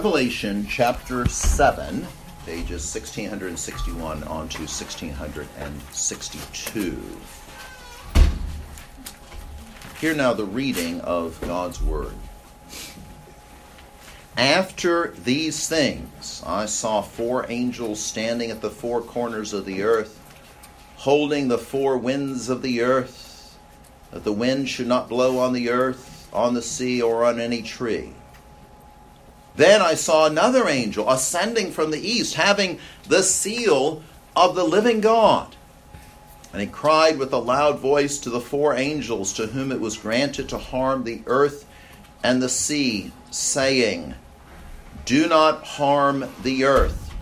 Revelation chapter 7, pages 1661 on to 1662. Hear now the reading of God's Word. After these things, I saw four angels standing at the four corners of the earth, holding the four winds of the earth, that the wind should not blow on the earth, on the sea, or on any tree. Then I saw another angel ascending from the east, having the seal of the living God. And he cried with a loud voice to the four angels to whom it was granted to harm the earth and the sea, saying, Do not harm the earth,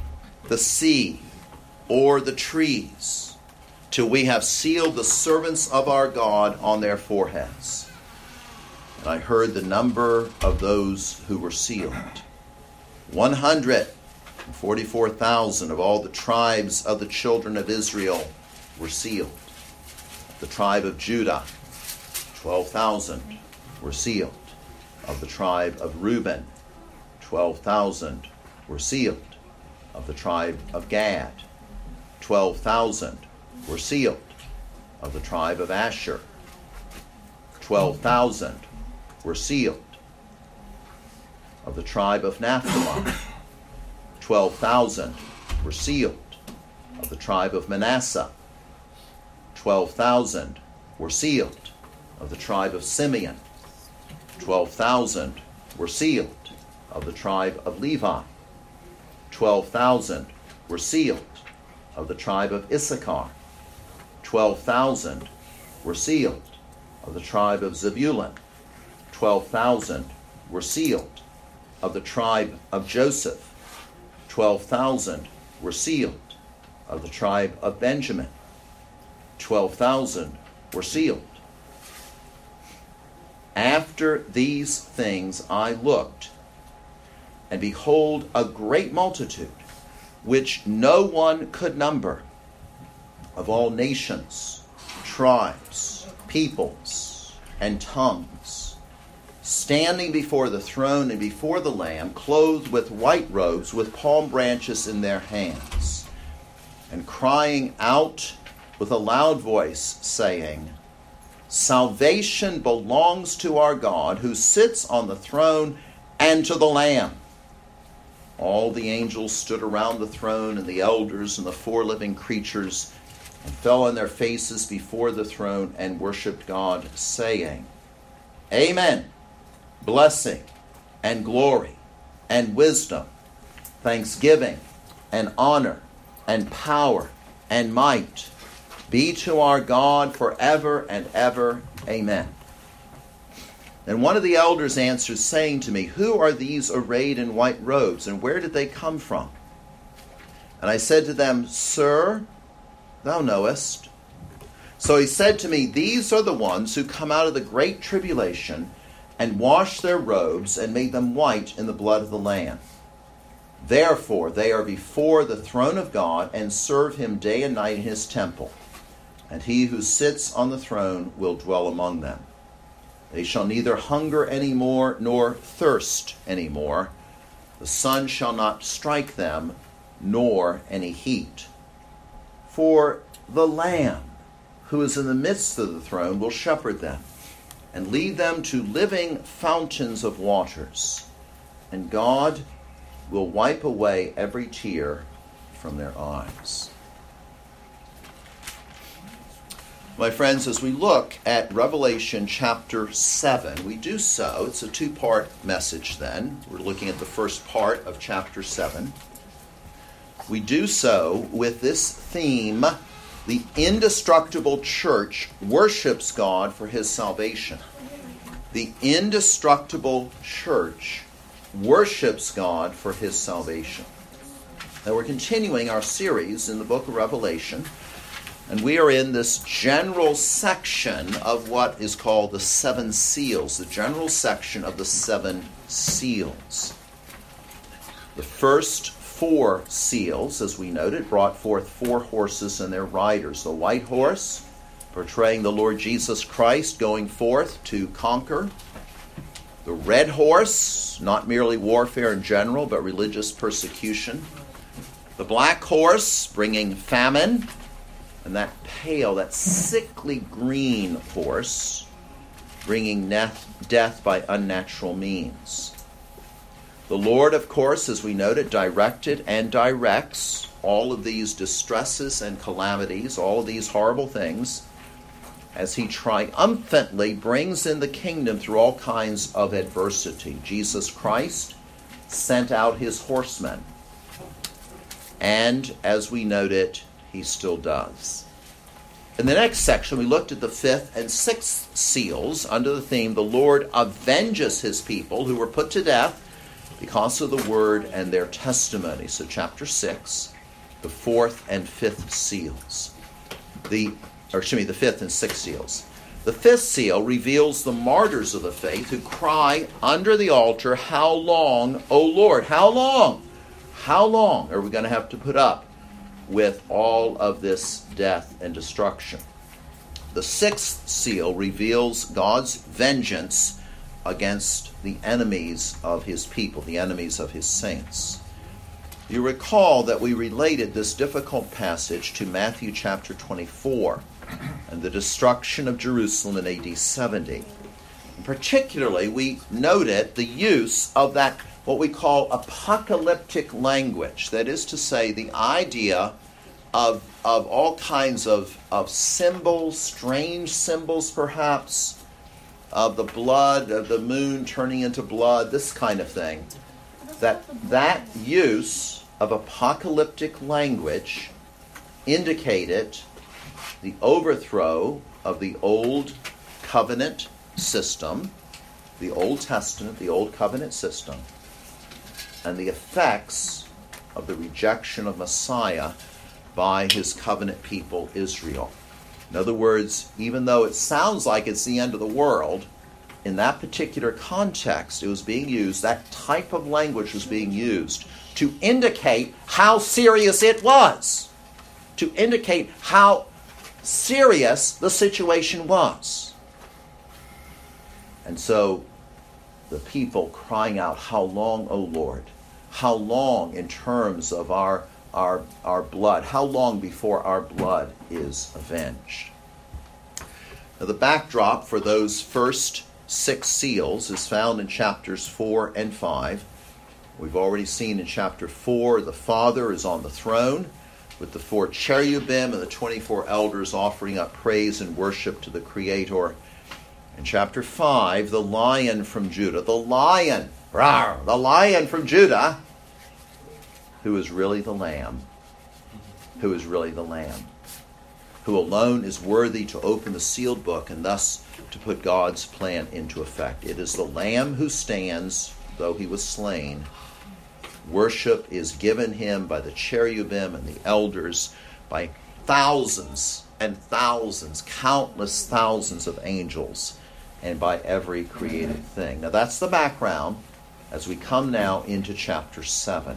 the sea, or the trees, till we have sealed the servants of our God on their foreheads. I heard the number of those who were sealed 144,000 of all the tribes of the children of Israel were sealed. The tribe of Judah, 12,000 were sealed. Of the tribe of Reuben, 12,000 were sealed. Of the tribe of Gad, 12,000 were sealed. Of the tribe of Asher, 12,000 were sealed. Of the tribe of Naphtali, 12,000 were sealed. Of the tribe of Manasseh, 12,000 were sealed. Of the tribe of Simeon, 12,000 were sealed. Of the tribe of Levi, 12,000 were sealed. Of the tribe of Issachar, 12,000 were sealed. Of the tribe of Zebulun, 12,000 were sealed. Of the tribe of Joseph, 12,000 were sealed. Of the tribe of Benjamin, 12,000 were sealed. After these things I looked, and behold, a great multitude, which no one could number, of all nations, tribes, peoples, and tongues, standing before the throne and before the Lamb, clothed with white robes, with palm branches in their hands, and crying out with a loud voice, saying, Salvation belongs to our God who sits on the throne and to the Lamb. All the angels stood around the throne, and the elders and the four living creatures, and fell on their faces before the throne and worshiped God, saying, Amen. Blessing and glory and wisdom, thanksgiving and honor and power and might be to our God forever and ever. Amen. Then one of the elders answered, saying to me, Who are these arrayed in white robes, and where did they come from? And I said to them, Sir, thou knowest. So he said to me, These are the ones who come out of the great tribulation and washed their robes and made them white in the blood of the Lamb. Therefore, they are before the throne of God and serve him day and night in his temple and he who sits on the throne will dwell among them. They shall neither hunger any more nor thirst any more. The sun shall not strike them, nor any heat. For the Lamb who is in the midst of the throne will shepherd them, and lead them to living fountains of waters. And God will wipe away every tear from their eyes. My friends, as we look at Revelation chapter 7, we do so. It's a two part message then. We're looking at the first part of chapter 7. We do so with this theme the indestructible church worships God for his salvation. The indestructible church worships God for his salvation. Now, we're continuing our series in the book of Revelation. And we are in this general section of what is called the seven seals, the general section of the seven seals. The first four seals, as we noted, brought forth four horses and their riders. The white horse, portraying the Lord Jesus Christ going forth to conquer. The red horse, not merely warfare in general, but religious persecution. The black horse, bringing famine. And that pale, that sickly green horse, bringing death by unnatural means. The Lord, of course, as we noted, directed and directs all of these distresses and calamities, all of these horrible things, as he triumphantly brings in the kingdom through all kinds of adversity. Jesus Christ sent out his horsemen. And as we noted, he still does. In the next section, we looked at the fifth and sixth seals under the theme The Lord avenges his people who were put to death because of the word and their testimony. So, chapter 6, the fourth and fifth seals. The, or excuse me, the fifth and sixth seals. The fifth seal reveals the martyrs of the faith who cry under the altar, How long, O Lord? How long? How long are we going to have to put up with all of this death and destruction. The sixth seal reveals God's vengeance against the enemies of his people, the enemies of his saints. You recall that we related this difficult passage to Matthew chapter 24 and the destruction of Jerusalem in AD 70. And particularly, we noted the use of that what we call apocalyptic language. That is to say, the idea of, of all kinds of, of symbols, strange symbols perhaps, of the blood, of the moon turning into blood, this kind of thing. That that use of apocalyptic language indicated the overthrow of the old covenant system, the Old Testament, the Old Covenant system, and the effects of the rejection of Messiah by his covenant people, Israel. In other words, even though it sounds like it's the end of the world, in that particular context, it was being used, that type of language was being used to indicate how serious it was, to indicate how serious the situation was. And so the people crying out, How long, O Lord? how long in terms of our, our, our blood? How long before our blood is avenged? Now, the backdrop for those first six seals is found in chapters 4 and 5. We've already seen in chapter 4 the Father is on the throne with the four cherubim and the 24 elders offering up praise and worship to the Creator. In chapter 5, the lion from Judah, the lion, rawr, the lion from Judah, who is really the Lamb, who is really the Lamb, who alone is worthy to open the sealed book and thus to put God's plan into effect. It is the Lamb who stands, though he was slain. Worship is given him by the cherubim and the elders, by thousands and thousands, countless thousands of angels, and by every created thing. Now that's the background as we come now into chapter 7.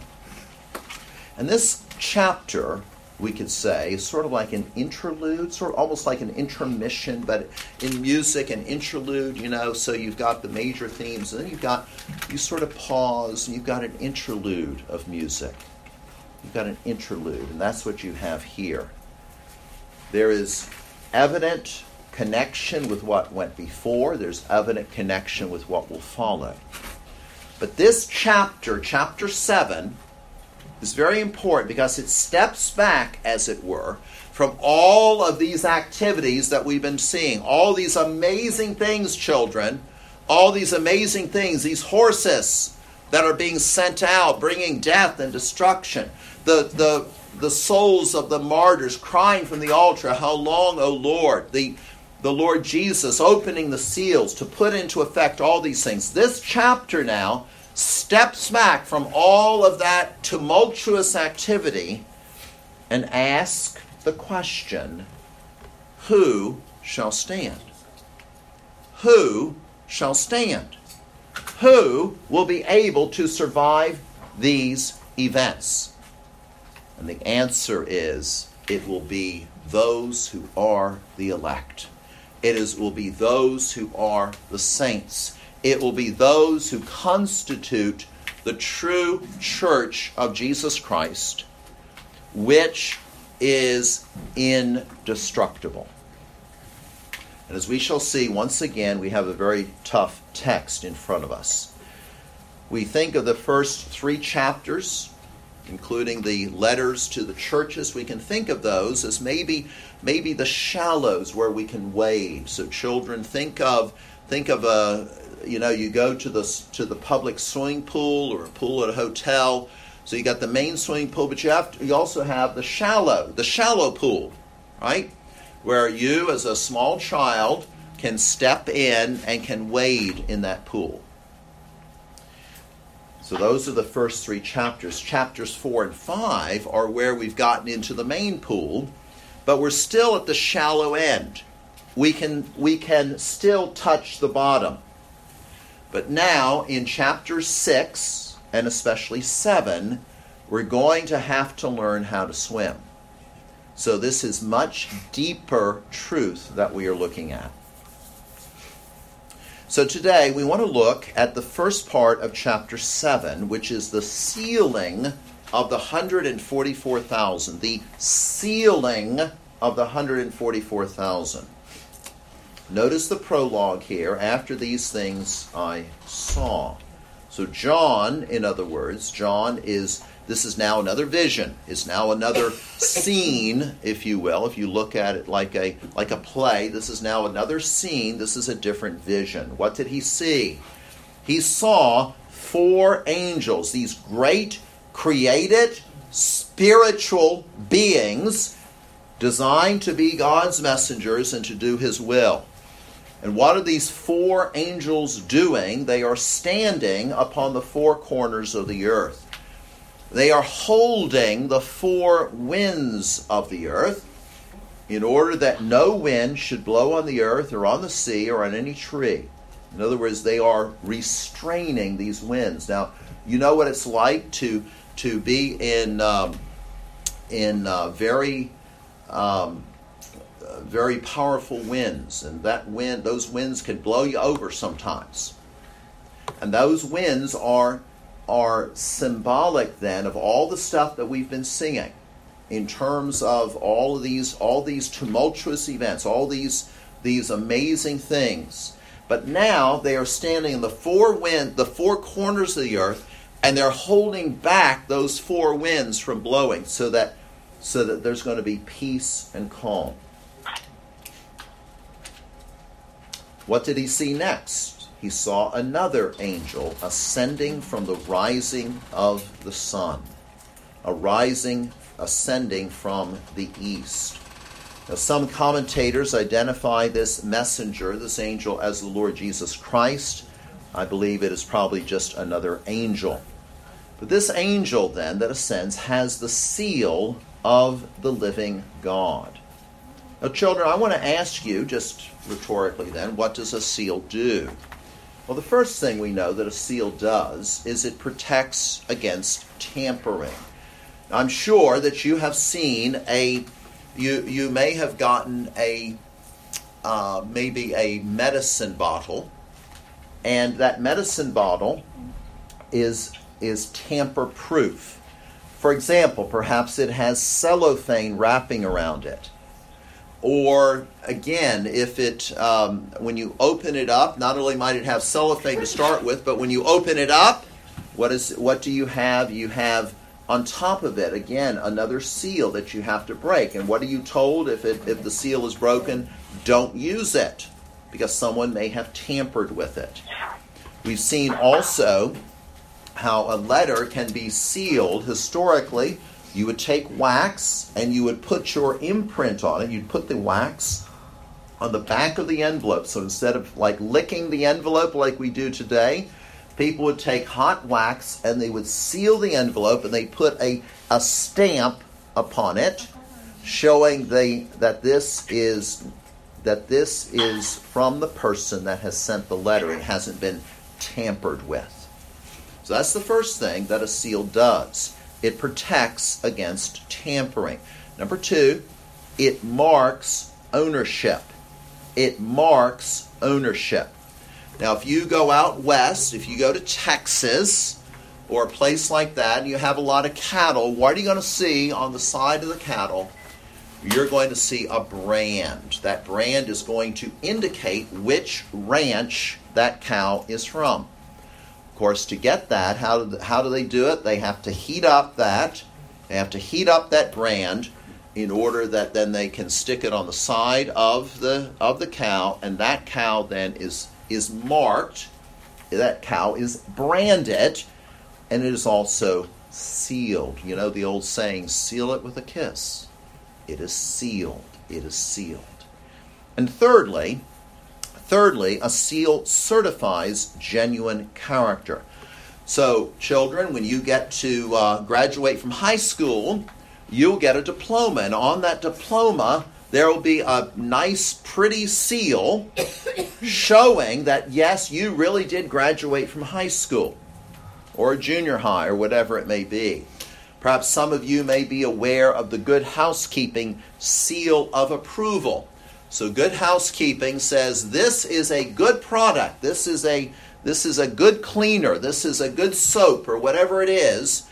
And this chapter, we could say, is sort of like an interlude, sort of almost like an intermission, but in music, an interlude, you know, so you've got the major themes, and then you've got, you sort of pause, and you've got an interlude of music. You've got an interlude, and that's what you have here. There is evident connection with what went before, there's evident connection with what will follow. But this chapter, chapter 7, is very important because it steps back, as it were, from all of these activities that we've been seeing. All these amazing things, children, all these amazing things, these horses that are being sent out, bringing death and destruction. The, the, the souls of the martyrs crying from the altar, How long, O Lord? The, the Lord Jesus opening the seals to put into effect all these things. This chapter now steps back from all of that tumultuous activity and asks the question who shall stand? Who shall stand? Who will be able to survive these events? And the answer is it will be those who are the elect. It is, will be those who are the saints it will be those who constitute the true church of Jesus Christ, which is indestructible. And as we shall see, once again, we have a very tough text in front of us. We think of the first three chapters, including the letters to the churches. We can think of those as maybe maybe the shallows where we can wade. So children, think of think of a you know you go to the to the public swimming pool or a pool at a hotel. So you got the main swimming pool, but you have to, you also have the shallow the shallow pool, right? Where you as a small child can step in and can wade in that pool. So those are the first three chapters. Chapters four and five are where we've gotten into the main pool, but we're still at the shallow end. We can we can still touch the bottom. But now in chapter six and especially seven, we're going to have to learn how to swim. So this is much deeper truth that we are looking at. So today we want to look at the first part of chapter 7, which is the sealing of the 144,000. The sealing of the 144,000. Notice the prologue here. After these things I saw. So, John, in other words, John is this is now another vision. It's now another scene, if you will. If you look at it like a like a play, this is now another scene. This is a different vision. What did he see? He saw four angels, these great created spiritual beings designed to be God's messengers and to do his will. And what are these four angels doing? They are standing upon the four corners of the earth. They are holding the four winds of the earth in order that no wind should blow on the earth or on the sea or on any tree. In other words, they are restraining these winds. Now, you know what it's like to to be in um, in uh, very um, very powerful winds, and that wind those winds can blow you over sometimes. And those winds are are symbolic then of all the stuff that we've been singing in terms of all of these all these tumultuous events, all these these amazing things. But now they are standing in the four wind the four corners of the earth and they're holding back those four winds from blowing so that so that there's going to be peace and calm. What did he see next? he saw another angel ascending from the rising of the sun, a rising, ascending from the east. Now, some commentators identify this messenger, this angel, as the Lord Jesus Christ. I believe it is probably just another angel. But this angel, then, that ascends, has the seal of the living God. Now, children, I want to ask you, just rhetorically then, what does a seal do? Well, the first thing we know that a seal does is it protects against tampering. I'm sure that you have seen a, you, you may have gotten a, uh, maybe a medicine bottle, and that medicine bottle is, is tamper proof. For example, perhaps it has cellophane wrapping around it or again, if it um, when you open it up, not only might it have cellophane to start with, but when you open it up, what is what do you have? You have on top of it again another seal that you have to break. And what are you told if it if the seal is broken? Don't use it because someone may have tampered with it. We've seen also how a letter can be sealed historically you would take wax and you would put your imprint on it. You'd put the wax on the back of the envelope. So instead of like licking the envelope like we do today, people would take hot wax and they would seal the envelope and they put a, a stamp upon it showing the, that this is that this is from the person that has sent the letter. It hasn't been tampered with. So that's the first thing that a seal does it protects against tampering. Number two, it marks ownership. It marks ownership. Now, if you go out west, if you go to Texas or a place like that, and you have a lot of cattle, what are you going to see on the side of the cattle? You're going to see a brand. That brand is going to indicate which ranch that cow is from. Course, to get that, how do, how do they do it? They have to heat up that. They have to heat up that brand in order that then they can stick it on the side of the of the cow, and that cow then is is marked. That cow is branded, and it is also sealed. You know the old saying, "Seal it with a kiss." It is sealed. It is sealed. And thirdly, thirdly, a seal certifies genuine character. So, children, when you get to uh, graduate from high school, you'll get a diploma, and on that diploma, there will be a nice, pretty seal showing that yes, you really did graduate from high school or junior high or whatever it may be. Perhaps some of you may be aware of the Good Housekeeping seal of approval. So good housekeeping says this is a good product. This is a this is a good cleaner. This is a good soap or whatever it is.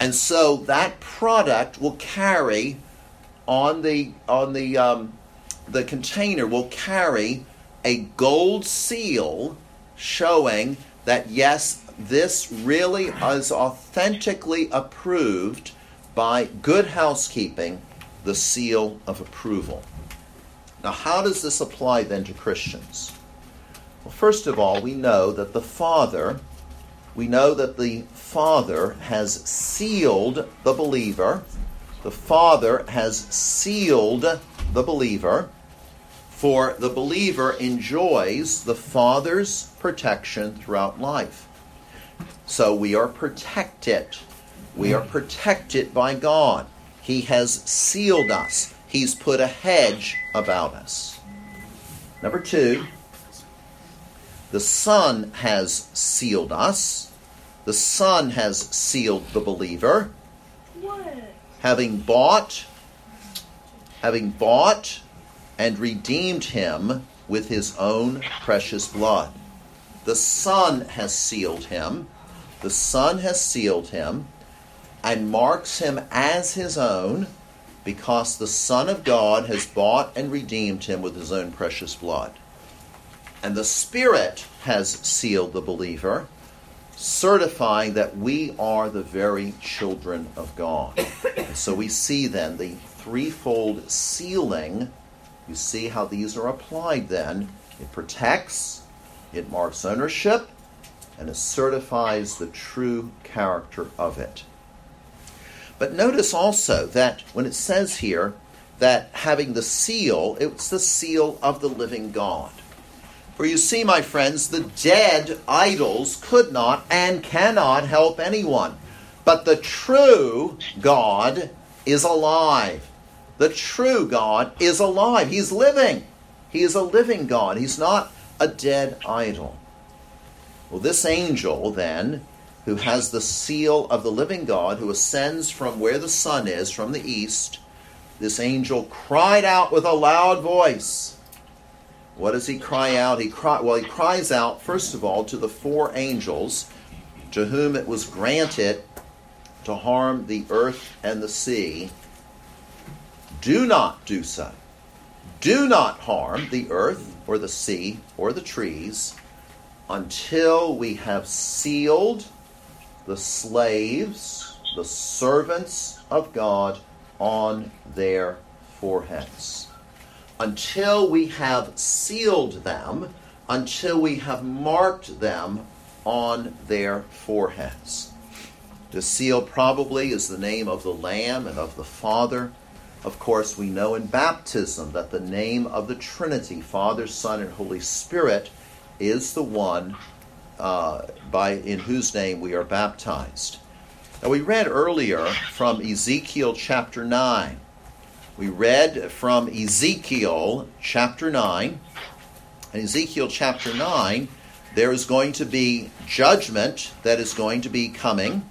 And so that product will carry on the on the um, the container will carry a gold seal showing that yes, this really is authentically approved by good housekeeping, the seal of approval. Now, how does this apply then to Christians? Well, first of all, we know that the Father, we know that the Father has sealed the believer. The Father has sealed the believer, for the believer enjoys the Father's protection throughout life. So we are protected. We are protected by God. He has sealed us, He's put a hedge about us. Number two, the Son has sealed us. The Son has sealed the believer. What? Having bought, having bought and redeemed him with his own precious blood. The Son has sealed him. The Son has sealed him and marks him as his own because the Son of God has bought and redeemed him with his own precious blood. And the Spirit has sealed the believer, certifying that we are the very children of God. So we see then the threefold sealing. You see how these are applied then. It protects, it marks ownership, and it certifies the true character of it. But notice also that when it says here that having the seal, it's the seal of the living God. For you see, my friends, the dead idols could not and cannot help anyone. But the true God is alive. The true God is alive. He's living. He is a living God. He's not a dead idol. Well, this angel, then, who has the seal of the living God, who ascends from where the sun is, from the east, this angel cried out with a loud voice. What does he cry out? He cry, well, he cries out, first of all, to the four angels to whom it was granted to harm the earth and the sea. Do not do so. Do not harm the earth or the sea or the trees until we have sealed the slaves, the servants of God, on their foreheads. Until we have sealed them, until we have marked them on their foreheads. The seal probably is the name of the Lamb and of the Father. Of course, we know in baptism that the name of the Trinity, Father, Son, and Holy Spirit, is the one uh, by in whose name we are baptized. Now we read earlier from Ezekiel chapter 9. We read from Ezekiel chapter 9. In Ezekiel chapter 9, there is going to be judgment that is going to be coming.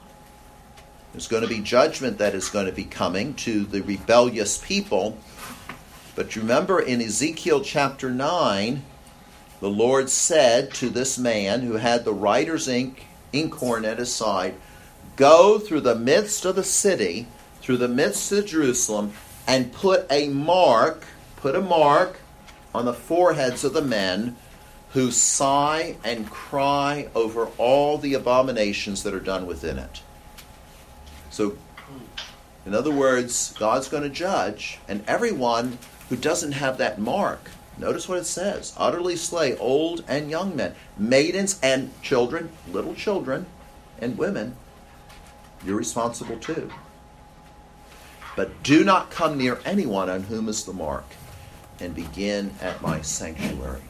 There's going to be judgment that is going to be coming to the rebellious people. But remember in Ezekiel chapter 9, the Lord said to this man who had the writer's ink, inkhorn at his side, Go through the midst of the city, through the midst of Jerusalem, and put a mark, put a mark on the foreheads of the men who sigh and cry over all the abominations that are done within it. So, in other words, God's going to judge, and everyone who doesn't have that mark Notice what it says utterly slay old and young men, maidens and children, little children and women. You're responsible too. But do not come near anyone on whom is the mark, and begin at my sanctuary.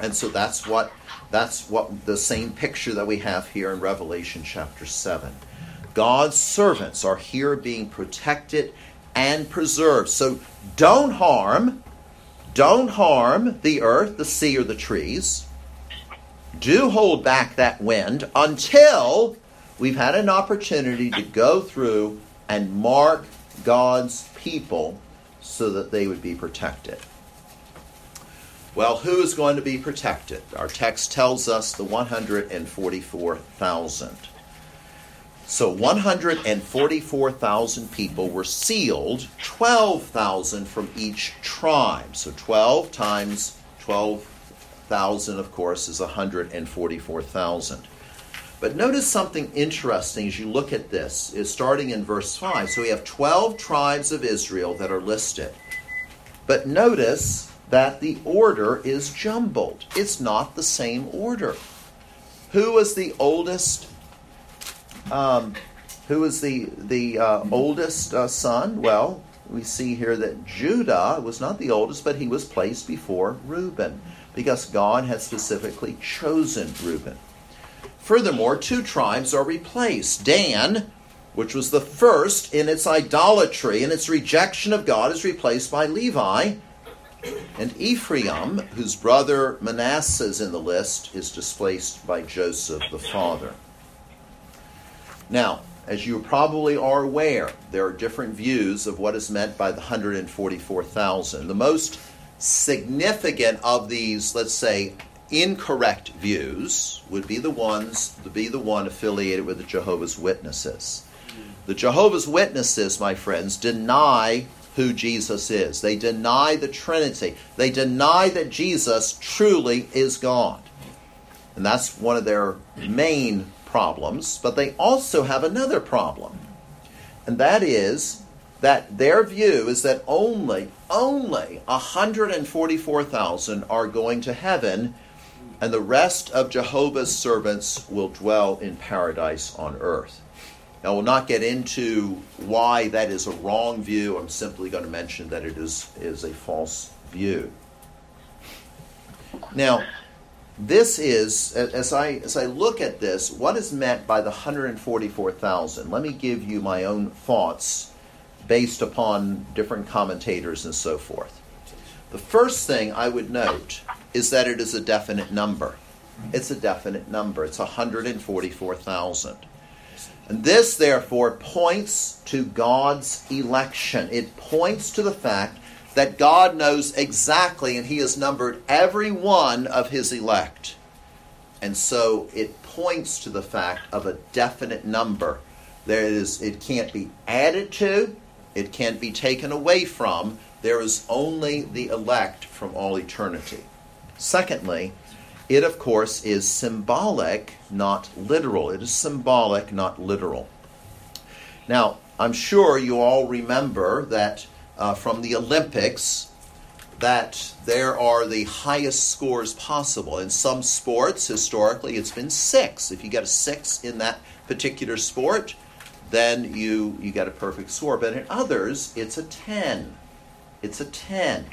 And so that's what that's what the same picture that we have here in Revelation chapter 7. God's servants are here being protected and preserved. So don't harm don't harm the earth, the sea, or the trees. Do hold back that wind until we've had an opportunity to go through and mark God's people so that they would be protected. Well, who is going to be protected? Our text tells us the 144,000. So 144,000 people were sealed, 12,000 from each tribe. So 12 times 12,000, of course, is 144,000. But notice something interesting as you look at this, is starting in verse 5. So we have 12 tribes of Israel that are listed. But notice that the order is jumbled. It's not the same order. Who was the oldest um, who was the the uh, oldest uh, son? Well, we see here that Judah was not the oldest, but he was placed before Reuben because God had specifically chosen Reuben. Furthermore, two tribes are replaced. Dan, which was the first in its idolatry and its rejection of God, is replaced by Levi. And Ephraim, whose brother Manasseh is in the list, is displaced by Joseph the father. Now, as you probably are aware, there are different views of what is meant by the 144,000. The most significant of these, let's say, incorrect views would be the ones to be the one affiliated with the Jehovah's Witnesses. The Jehovah's Witnesses, my friends, deny who Jesus is. They deny the Trinity. They deny that Jesus truly is God. And that's one of their main problems, but they also have another problem. And that is that their view is that only, only 144,000 are going to heaven, and the rest of Jehovah's servants will dwell in paradise on earth. Now, we'll not get into why that is a wrong view. I'm simply going to mention that it is, is a false view. Now, this is as I as I look at this, what is meant by the 144,000? Let me give you my own thoughts based upon different commentators and so forth. The first thing I would note is that it is a definite number. It's a definite number. It's 144,000. And this, therefore, points to God's election. It points to the fact that God knows exactly, and He has numbered every one of His elect. And so it points to the fact of a definite number. There is, it can't be added to, it can't be taken away from. There is only the elect from all eternity. Secondly, it of course is symbolic, not literal. It is symbolic, not literal. Now, I'm sure you all remember that uh, from the Olympics that there are the highest scores possible. In some sports, historically, it's been six. If you get a six in that particular sport, then you, you get a perfect score. But in others, it's a 10. It's a 10.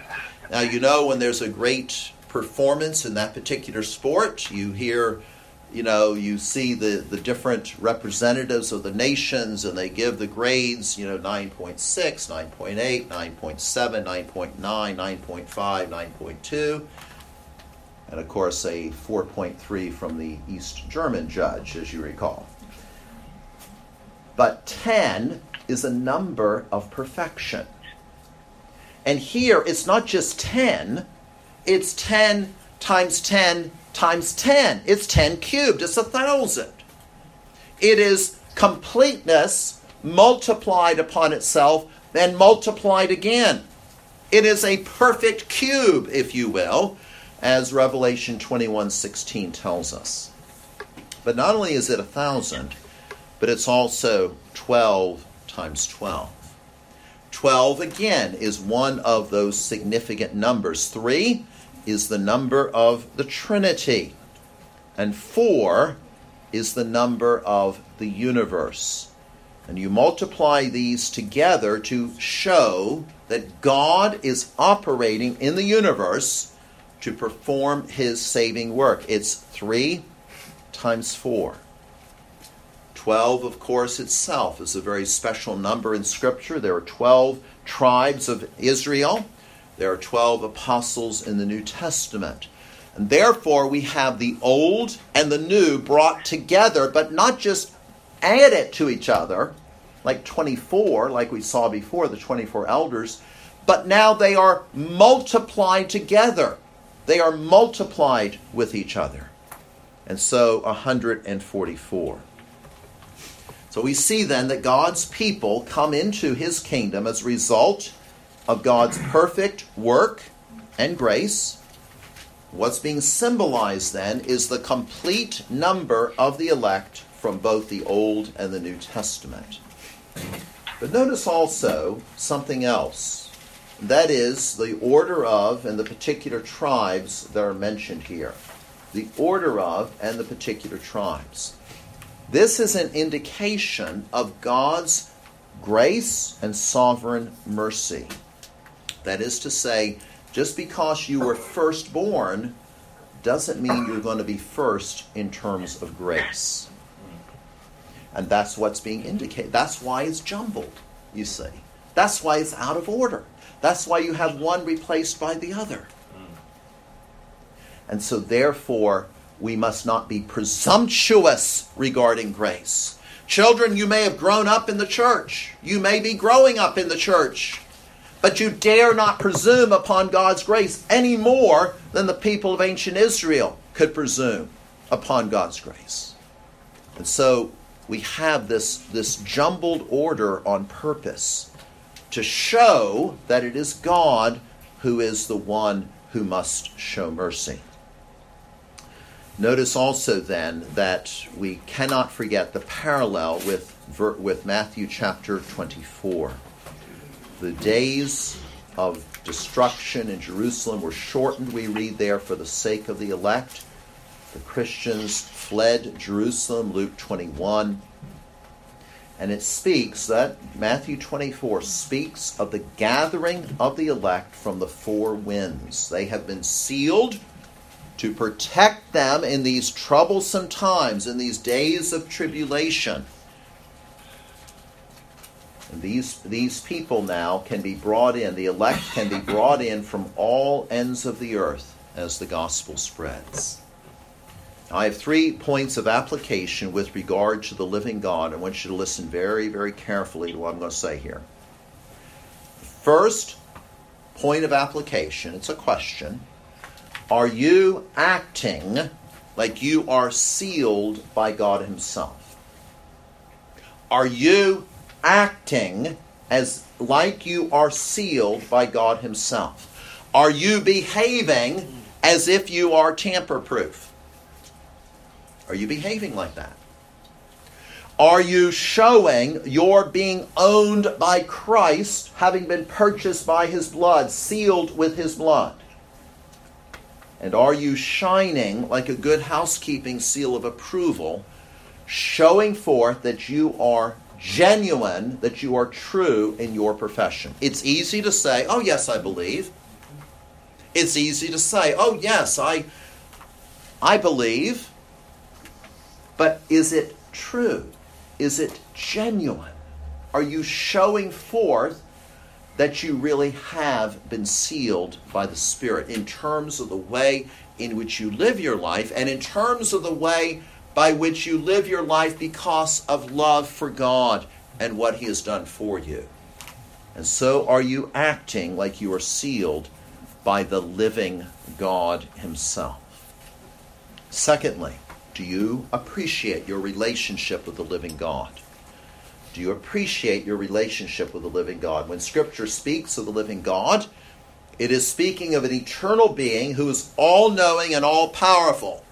Now, you know, when there's a great performance in that particular sport, you hear you know, you see the, the different representatives of the nations and they give the grades, you know, 9.6, 9.8, 9.7, 9.9, 9.5, 9.2, and of course a 4.3 from the East German judge, as you recall. But 10 is a number of perfection. And here it's not just 10, it's 10 times 10 times 10. It's 10 cubed, it's a thousand. It is completeness multiplied upon itself and multiplied again. It is a perfect cube, if you will, as Revelation 21:16 tells us. But not only is it a thousand, but it's also 12 times 12. 12 again is one of those significant numbers. 3 is the number of the Trinity, and 4 is the number of the universe. And you multiply these together to show that God is operating in the universe to perform his saving work. It's 3 times 4. 12, of course, itself is a very special number in Scripture. There are 12 tribes of Israel, there are 12 apostles in the New Testament. And therefore, we have the old and the new brought together, but not just added to each other, like 24, like we saw before, the 24 elders, but now they are multiplied together. They are multiplied with each other. And so 144. So we see then that God's people come into his kingdom as a result of God's perfect work and grace. What's being symbolized then is the complete number of the elect from both the Old and the New Testament. But notice also something else. That is the order of and the particular tribes that are mentioned here. The order of and the particular tribes. This is an indication of God's grace and sovereign mercy. That is to say, just because you were firstborn doesn't mean you're going to be first in terms of grace. And that's what's being indicated. That's why it's jumbled, you see. That's why it's out of order. That's why you have one replaced by the other. And so, therefore, we must not be presumptuous regarding grace. Children, you may have grown up in the church. You may be growing up in the church. But you dare not presume upon God's grace any more than the people of ancient Israel could presume upon God's grace. And so we have this, this jumbled order on purpose to show that it is God who is the one who must show mercy. Notice also then that we cannot forget the parallel with, with Matthew chapter 24. The days of destruction in Jerusalem were shortened, we read there, for the sake of the elect. The Christians fled Jerusalem, Luke 21. And it speaks that Matthew 24 speaks of the gathering of the elect from the four winds. They have been sealed to protect them in these troublesome times, in these days of tribulation. These, these people now can be brought in, the elect can be brought in from all ends of the earth as the gospel spreads. I have three points of application with regard to the living God. I want you to listen very, very carefully to what I'm going to say here. First point of application, it's a question are you acting like you are sealed by God Himself? Are you acting as like you are sealed by God Himself? Are you behaving as if you are tamper proof? Are you behaving like that? Are you showing you're being owned by Christ, having been purchased by His blood, sealed with His blood? And are you shining like a good housekeeping seal of approval, showing forth that you are genuine, that you are true in your profession? It's easy to say, oh, yes, I believe. It's easy to say, oh, yes, I, I believe. But is it true? Is it genuine? Are you showing forth that you really have been sealed by the Spirit in terms of the way in which you live your life and in terms of the way by which you live your life because of love for God and what He has done for you. And so are you acting like you are sealed by the living God Himself. Secondly, do you appreciate your relationship with the living God? Do you appreciate your relationship with the living God? When Scripture speaks of the living God, it is speaking of an eternal being who is all knowing and all powerful.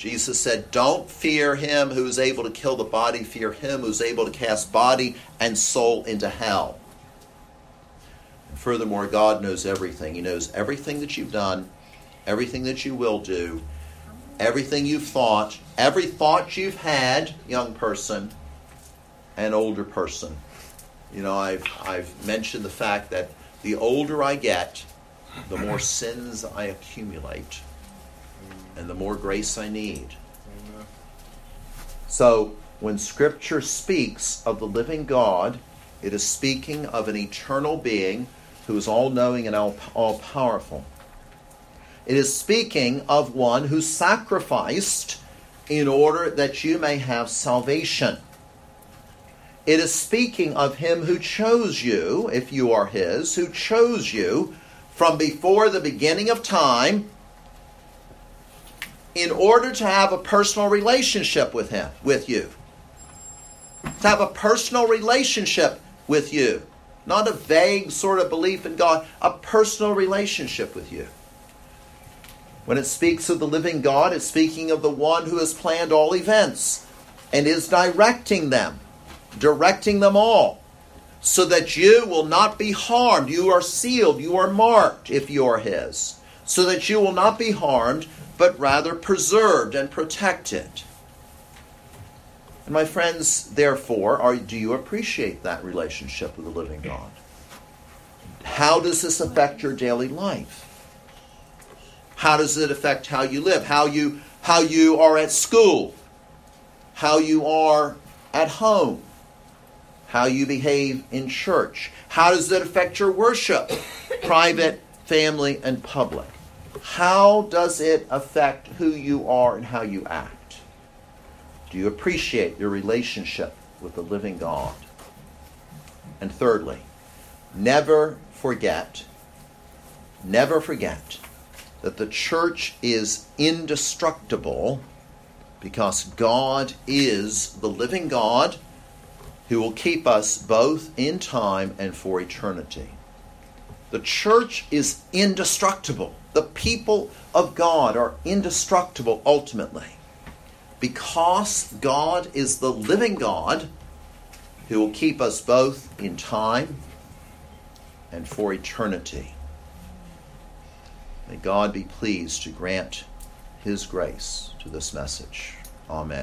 Jesus said, Don't fear him who is able to kill the body, fear him who is able to cast body and soul into hell. And furthermore, God knows everything. He knows everything that you've done, everything that you will do, everything you've thought, every thought you've had, young person and older person. You know, I've, I've mentioned the fact that the older I get, the more sins I accumulate and the more grace I need. So, when Scripture speaks of the living God, it is speaking of an eternal being who is all knowing and all powerful. It is speaking of one who sacrificed in order that you may have salvation. It is speaking of him who chose you, if you are his, who chose you from before the beginning of time in order to have a personal relationship with him, with you. To have a personal relationship with you. Not a vague sort of belief in God, a personal relationship with you. When it speaks of the living God, it's speaking of the one who has planned all events and is directing them, directing them all, so that you will not be harmed. You are sealed, you are marked if you are His, so that you will not be harmed but rather preserved and protected. And my friends, therefore, are, do you appreciate that relationship with the living God? How does this affect your daily life? How does it affect how you live? How you how you are at school? How you are at home? How you behave in church? How does it affect your worship? Private, family, and public. How does it affect who you are and how you act? Do you appreciate your relationship with the living God? And thirdly, never forget, never forget that the church is indestructible because God is the living God who will keep us both in time and for eternity. The church is indestructible. The people of God are indestructible ultimately because God is the living God who will keep us both in time and for eternity. May God be pleased to grant His grace to this message. Amen.